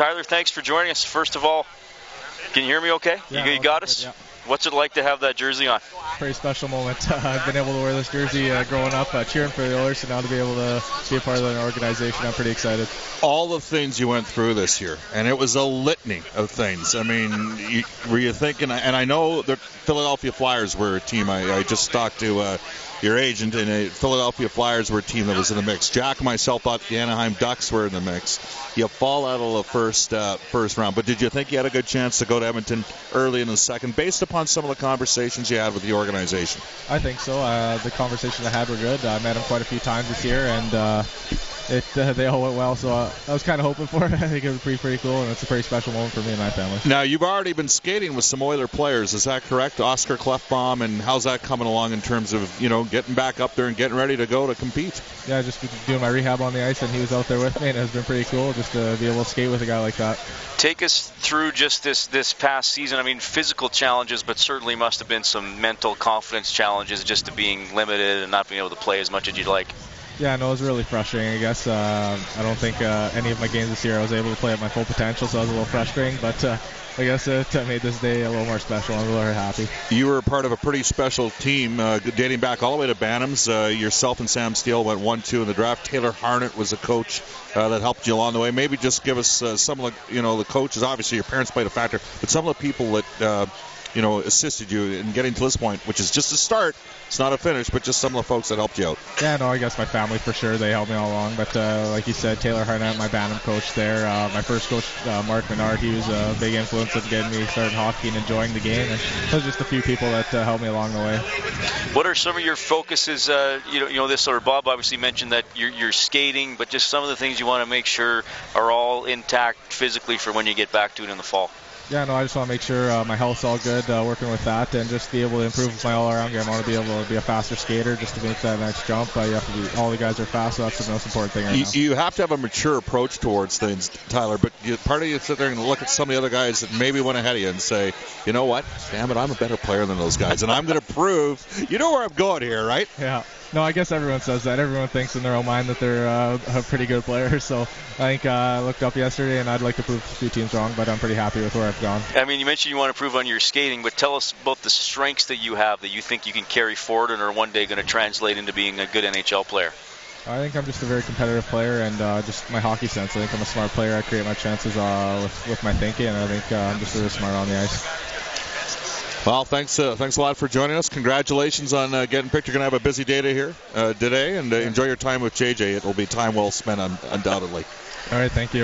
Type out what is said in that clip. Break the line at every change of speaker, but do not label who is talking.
Tyler, thanks for joining us. First of all, can you hear me okay?
Yeah,
you, you got us?
Good, yeah.
What's it like to have that jersey on?
Pretty special moment. Uh, I've been able to wear this jersey uh, growing up, uh, cheering for the Oilers, and now to be able to be a part of the organization, I'm pretty excited.
all the things you went through this year, and it was a litany of things. I mean, you, were you thinking? And I know the Philadelphia Flyers were a team. I, I just talked to uh, your agent, and uh, Philadelphia Flyers were a team that was in the mix. Jack and myself thought the Anaheim Ducks were in the mix. You fall out of the first uh, first round, but did you think you had a good chance to go to Edmonton early in the second, based upon some of the conversations you had with the organization?
I think so. Uh, the conversations I had were good. I met him quite a few times this year, and uh, it uh, they all went well. So uh, I was kind of hoping for it. I think it was pretty pretty cool, and it's a pretty special moment for me and my family.
Now you've already been skating with some Oiler players, is that correct? Oscar Klefbom, and how's that coming along in terms of you know getting back up there and getting ready to go to compete?
Yeah, just doing my rehab on the ice, and he was out there with me, and it has been pretty cool just to be able to skate with a guy like that.
Take us through just this this past season. I mean, physical challenges, but certainly must have been some mental confidence challenges just to being limited and not being able to play as much as you'd like.
Yeah, no, it was really frustrating. I guess uh, I don't think uh, any of my games this year I was able to play at my full potential, so it was a little frustrating. But uh, I guess it uh, made this day a little more special. I'm really happy.
You were part of a pretty special team uh, dating back all the way to Bantams. Uh, yourself and Sam Steel went one-two in the draft. Taylor Harnett was a coach that helped you along the way. Maybe just give us some of the you know the coaches. Obviously, your parents played a factor, but some of the people that. You know, assisted you in getting to this point, which is just a start. It's not a finish, but just some of the folks that helped you out.
Yeah, no, I guess my family for sure. They helped me all along. But uh, like you said, Taylor Harnett, my Bantam coach there. Uh, my first coach, uh, Mark Menard, he was a big influence of getting me started hockey and enjoying the game. And there's just a few people that uh, helped me along the way.
What are some of your focuses? Uh, you know, you know this or Bob obviously mentioned that you're, you're skating, but just some of the things you want to make sure are all intact physically for when you get back to it in the fall.
Yeah, no, I just want to make sure uh, my health's all good, uh, working with that, and just be able to improve my all-around game. I want to be able to be a faster skater, just to make that next jump. Uh, you have to be. All the guys are fast, so that's the most important thing right
You,
now.
you have to have a mature approach towards things, Tyler. But you, part of you sit there and look at some of the other guys that maybe went ahead of you and say, you know what? Damn it, I'm a better player than those guys, and I'm going to prove. You know where I'm going here, right?
Yeah. No, I guess everyone says that. Everyone thinks in their own mind that they're uh, a pretty good player. So I think uh, I looked up yesterday, and I'd like to prove a few teams wrong, but I'm pretty happy with where I've gone.
I mean, you mentioned you want to improve on your skating, but tell us about the strengths that you have that you think you can carry forward and are one day going to translate into being a good NHL player.
I think I'm just a very competitive player, and uh, just my hockey sense. I think I'm a smart player. I create my chances uh, with, with my thinking, and I think uh, I'm just really smart on the ice.
Well, thanks, uh, thanks a lot for joining us. Congratulations on uh, getting picked. You're going to have a busy day to here uh, today, and uh, enjoy your time with JJ. It will be time well spent, un- undoubtedly.
All right, thank you.